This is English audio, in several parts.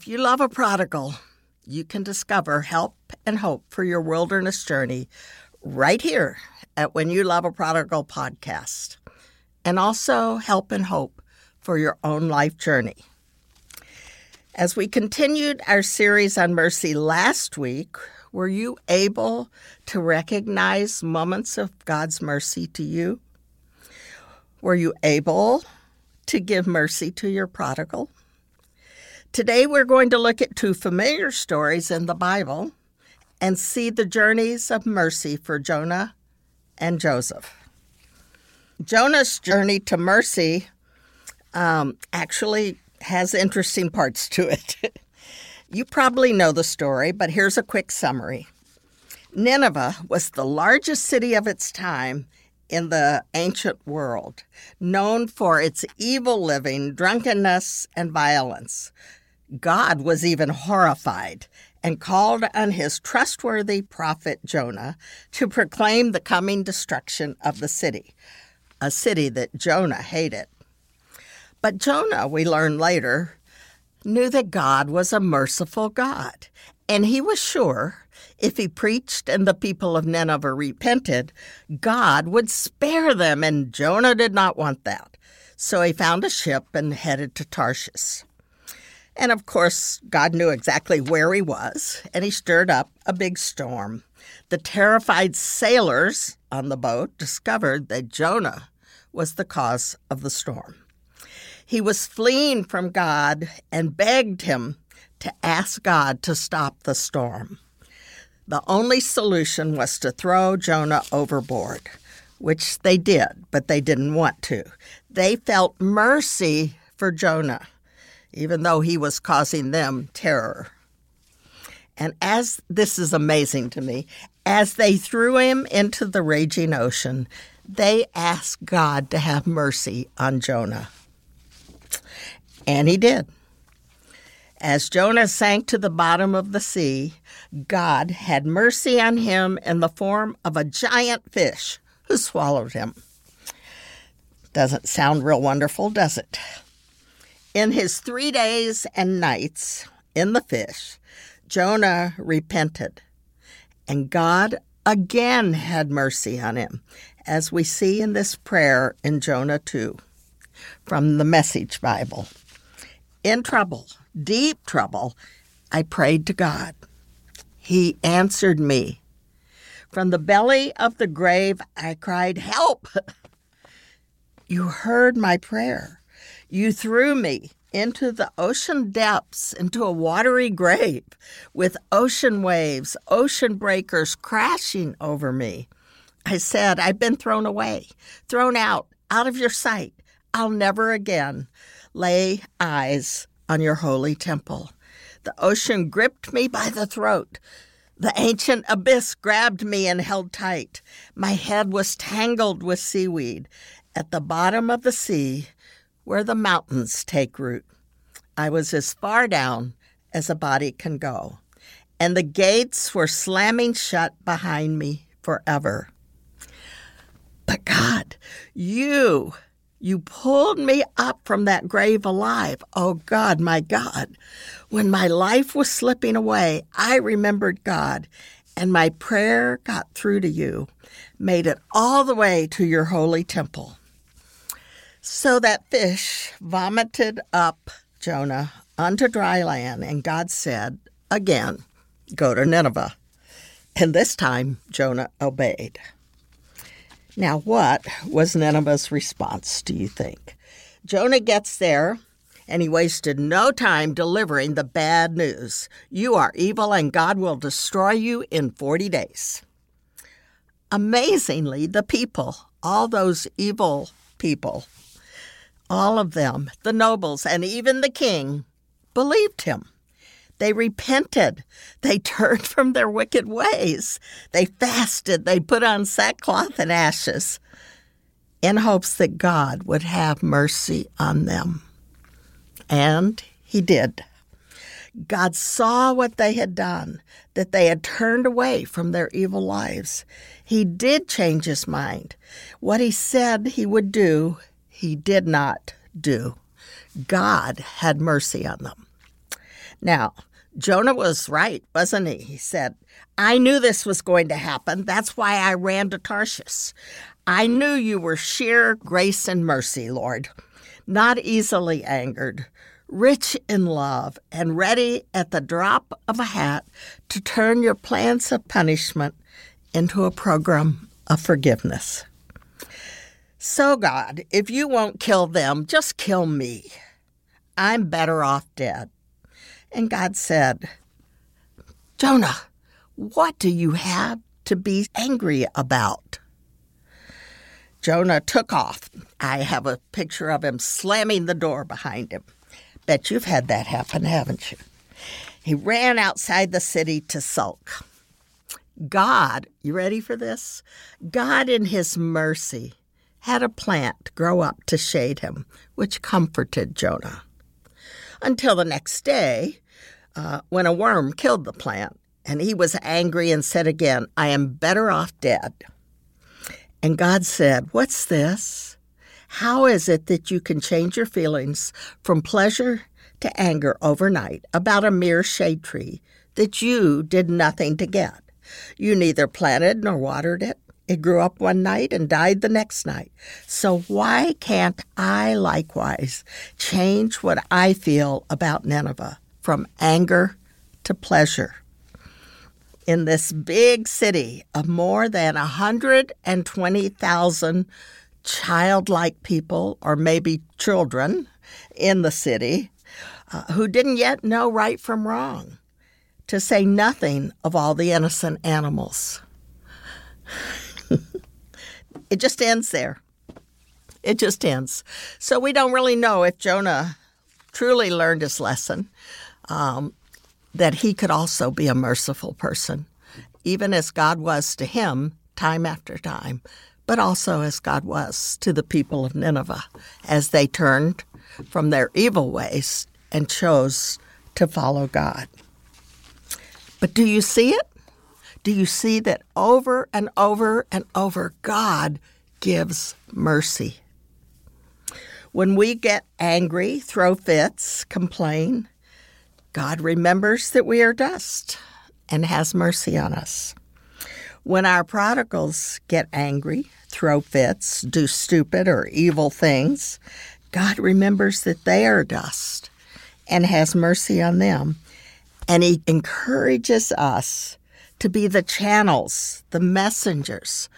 If you love a prodigal, you can discover help and hope for your wilderness journey right here at When You Love a Prodigal podcast, and also help and hope for your own life journey. As we continued our series on mercy last week, were you able to recognize moments of God's mercy to you? Were you able to give mercy to your prodigal? Today, we're going to look at two familiar stories in the Bible and see the journeys of mercy for Jonah and Joseph. Jonah's journey to mercy um, actually has interesting parts to it. you probably know the story, but here's a quick summary. Nineveh was the largest city of its time in the ancient world, known for its evil living, drunkenness, and violence. God was even horrified and called on his trustworthy prophet Jonah to proclaim the coming destruction of the city, a city that Jonah hated. But Jonah, we learn later, knew that God was a merciful God, and he was sure if he preached and the people of Nineveh repented, God would spare them, and Jonah did not want that. So he found a ship and headed to Tarshish. And of course, God knew exactly where he was, and he stirred up a big storm. The terrified sailors on the boat discovered that Jonah was the cause of the storm. He was fleeing from God and begged him to ask God to stop the storm. The only solution was to throw Jonah overboard, which they did, but they didn't want to. They felt mercy for Jonah, even though he was causing them terror. And as this is amazing to me, as they threw him into the raging ocean, they asked God to have mercy on Jonah. And he did. As Jonah sank to the bottom of the sea, God had mercy on him in the form of a giant fish who swallowed him. Doesn't sound real wonderful, does it? In his three days and nights in the fish, Jonah repented, and God again had mercy on him, as we see in this prayer in Jonah 2 from the Message Bible. In trouble, deep trouble, I prayed to God. He answered me. From the belly of the grave, I cried, Help! You heard my prayer. You threw me into the ocean depths, into a watery grave, with ocean waves, ocean breakers crashing over me. I said, I've been thrown away, thrown out, out of your sight. I'll never again lay eyes on your holy temple. The ocean gripped me by the throat. The ancient abyss grabbed me and held tight. My head was tangled with seaweed. At the bottom of the sea, where the mountains take root, I was as far down as a body can go. And the gates were slamming shut behind me forever. But God, you you pulled me up from that grave alive. Oh God, my God. When my life was slipping away, I remembered God, and my prayer got through to you, made it all the way to your holy temple. So that fish vomited up Jonah onto dry land, and God said, Again, go to Nineveh. And this time, Jonah obeyed. Now, what was Nineveh's response, do you think? Jonah gets there and he wasted no time delivering the bad news. You are evil and God will destroy you in 40 days. Amazingly, the people, all those evil people, all of them, the nobles, and even the king, believed him. They repented. They turned from their wicked ways. They fasted. They put on sackcloth and ashes in hopes that God would have mercy on them. And He did. God saw what they had done, that they had turned away from their evil lives. He did change his mind. What he said he would do, he did not do. God had mercy on them. Now, Jonah was right, wasn't he? He said, I knew this was going to happen. That's why I ran to Tarshish. I knew you were sheer grace and mercy, Lord, not easily angered, rich in love, and ready at the drop of a hat to turn your plans of punishment into a program of forgiveness. So, God, if you won't kill them, just kill me. I'm better off dead. And God said, Jonah, what do you have to be angry about? Jonah took off. I have a picture of him slamming the door behind him. Bet you've had that happen, haven't you? He ran outside the city to sulk. God, you ready for this? God, in His mercy, had a plant grow up to shade him, which comforted Jonah. Until the next day, uh, when a worm killed the plant, and he was angry and said again, I am better off dead. And God said, What's this? How is it that you can change your feelings from pleasure to anger overnight about a mere shade tree that you did nothing to get? You neither planted nor watered it. It grew up one night and died the next night. So why can't I likewise change what I feel about Nineveh from anger to pleasure? in this big city of more than 120,000 childlike people, or maybe children, in the city uh, who didn't yet know right from wrong, to say nothing of all the innocent animals. it just ends there. It just ends. So we don't really know if Jonah truly learned his lesson. Um, that he could also be a merciful person, even as God was to him time after time, but also as God was to the people of Nineveh as they turned from their evil ways and chose to follow God. But do you see it? Do you see that over and over and over God gives mercy? When we get angry, throw fits, complain, God remembers that we are dust and has mercy on us. When our prodigals get angry, throw fits, do stupid or evil things, God remembers that they are dust and has mercy on them. And He encourages us to be the channels, the messengers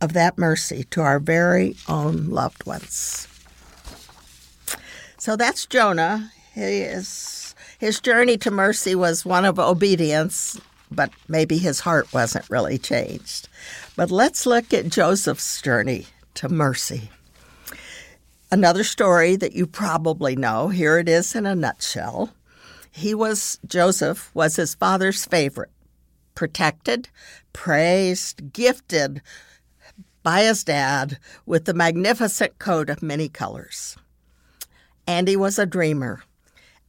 of that mercy to our very own loved ones. So that's Jonah. He is his journey to mercy was one of obedience, but maybe his heart wasn't really changed. But let's look at Joseph's journey to mercy. Another story that you probably know, here it is in a nutshell. He was, Joseph was his father's favorite, protected, praised, gifted by his dad with the magnificent coat of many colors. And he was a dreamer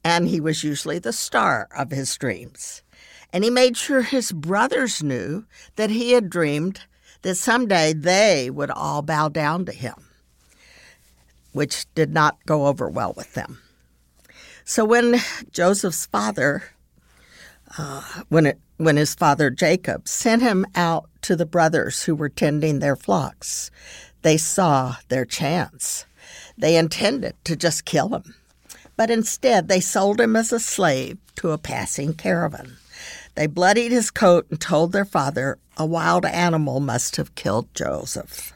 and he was usually the star of his dreams. And he made sure his brothers knew that he had dreamed that someday they would all bow down to him, which did not go over well with them. So when Joseph's father, uh, when it, when his father Jacob sent him out to the brothers who were tending their flocks, they saw their chance. They intended to just kill him but instead they sold him as a slave to a passing caravan. They bloodied his coat and told their father a wild animal must have killed Joseph.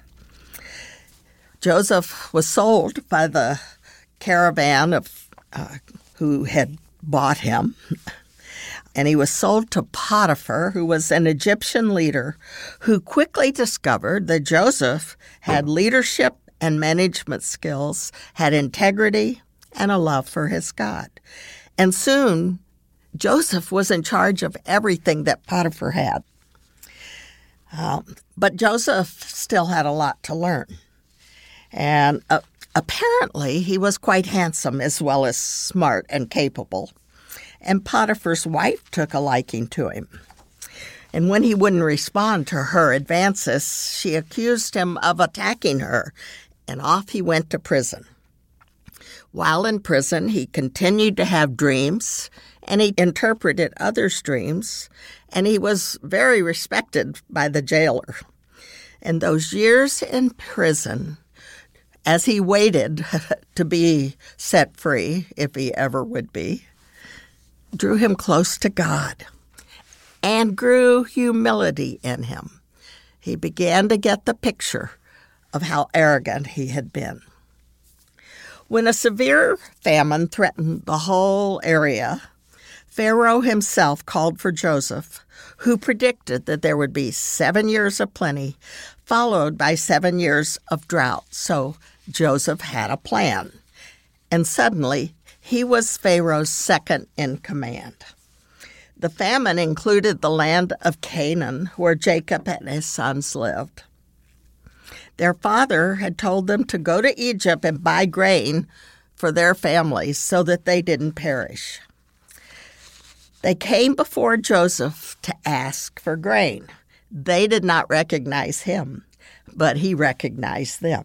Joseph was sold by the caravan of uh, who had bought him, and he was sold to Potiphar, who was an Egyptian leader who quickly discovered that Joseph had leadership and management skills, had integrity, and a love for his God. And soon, Joseph was in charge of everything that Potiphar had. Um, but Joseph still had a lot to learn. And uh, apparently, he was quite handsome as well as smart and capable. And Potiphar's wife took a liking to him. And when he wouldn't respond to her advances, she accused him of attacking her, and off he went to prison. While in prison, he continued to have dreams and he interpreted others' dreams, and he was very respected by the jailer. And those years in prison, as he waited to be set free, if he ever would be, drew him close to God and grew humility in him. He began to get the picture of how arrogant he had been. When a severe famine threatened the whole area, Pharaoh himself called for Joseph, who predicted that there would be seven years of plenty, followed by seven years of drought. So Joseph had a plan. And suddenly, he was Pharaoh's second in command. The famine included the land of Canaan, where Jacob and his sons lived. Their father had told them to go to Egypt and buy grain for their families so that they didn't perish. They came before Joseph to ask for grain. They did not recognize him, but he recognized them.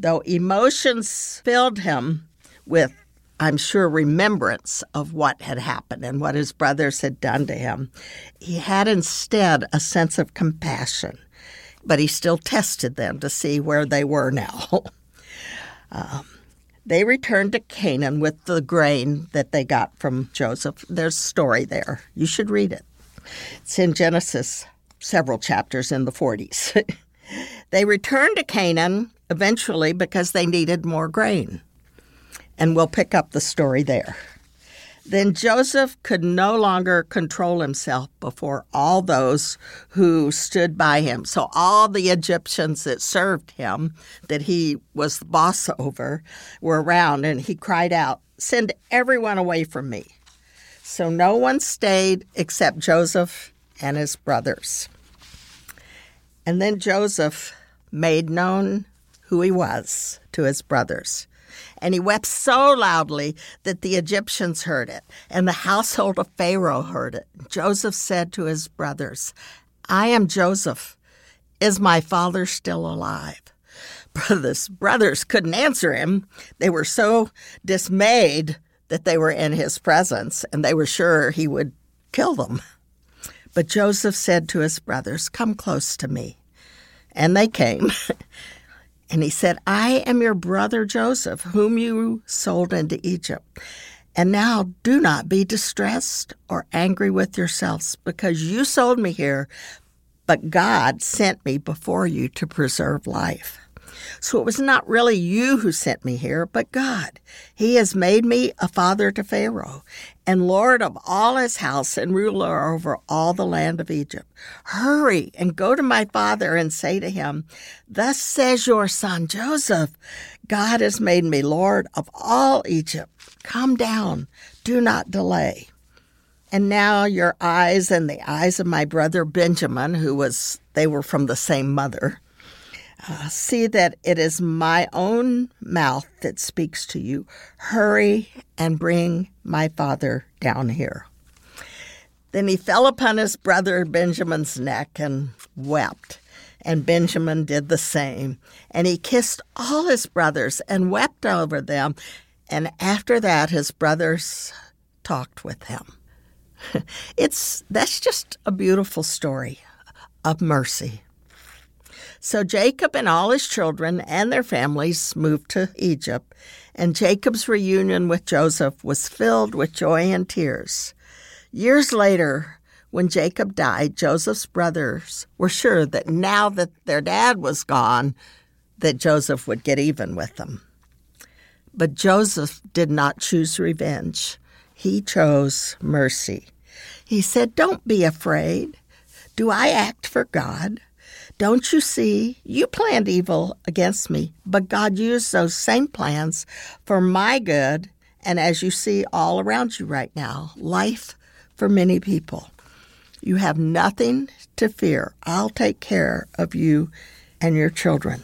Though emotions filled him with, I'm sure, remembrance of what had happened and what his brothers had done to him, he had instead a sense of compassion but he still tested them to see where they were now. um, they returned to Canaan with the grain that they got from Joseph. There's a story there. You should read it. It's in Genesis, several chapters in the 40s. they returned to Canaan eventually because they needed more grain. And we'll pick up the story there. Then Joseph could no longer control himself before all those who stood by him. So, all the Egyptians that served him, that he was the boss over, were around, and he cried out, Send everyone away from me. So, no one stayed except Joseph and his brothers. And then Joseph made known who he was to his brothers and he wept so loudly that the Egyptians heard it, and the household of Pharaoh heard it. Joseph said to his brothers, I am Joseph. Is my father still alive? Brothers, brothers couldn't answer him. They were so dismayed that they were in his presence, and they were sure he would kill them. But Joseph said to his brothers, Come close to me. And they came. And he said, I am your brother Joseph, whom you sold into Egypt. And now do not be distressed or angry with yourselves, because you sold me here, but God sent me before you to preserve life. So it was not really you who sent me here, but God. He has made me a father to Pharaoh, and Lord of all his house, and ruler over all the land of Egypt. Hurry and go to my father and say to him, Thus says your son Joseph, God has made me Lord of all Egypt. Come down, do not delay. And now your eyes and the eyes of my brother Benjamin, who was, they were from the same mother, uh, see that it is my own mouth that speaks to you. Hurry and bring my father down here. Then he fell upon his brother Benjamin's neck and wept. And Benjamin did the same. And he kissed all his brothers and wept over them. And after that, his brothers talked with him. It's that's just a beautiful story of mercy. So Jacob and all his children and their families moved to Egypt, and Jacob's reunion with Joseph was filled with joy and tears. Years later, when Jacob died, Joseph's brothers were sure that now that their dad was gone, that Joseph would get even with them. But Joseph did not choose revenge. He chose mercy. He said, Don't be afraid. Do I act for God? Don't you see? You planned evil against me, but God used those same plans for my good, and as you see all around you right now, life for many people. You have nothing to fear. I'll take care of you and your children.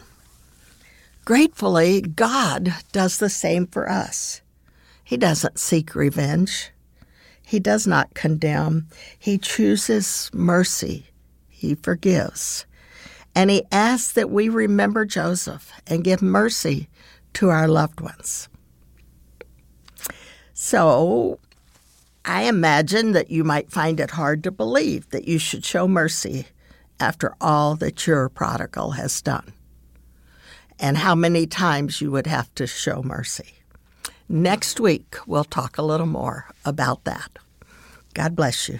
Gratefully, God does the same for us. He doesn't seek revenge. He does not condemn. He chooses mercy. He forgives. And he asks that we remember Joseph and give mercy to our loved ones. So, I imagine that you might find it hard to believe that you should show mercy after all that your prodigal has done, and how many times you would have to show mercy. Next week, we'll talk a little more about that. God bless you.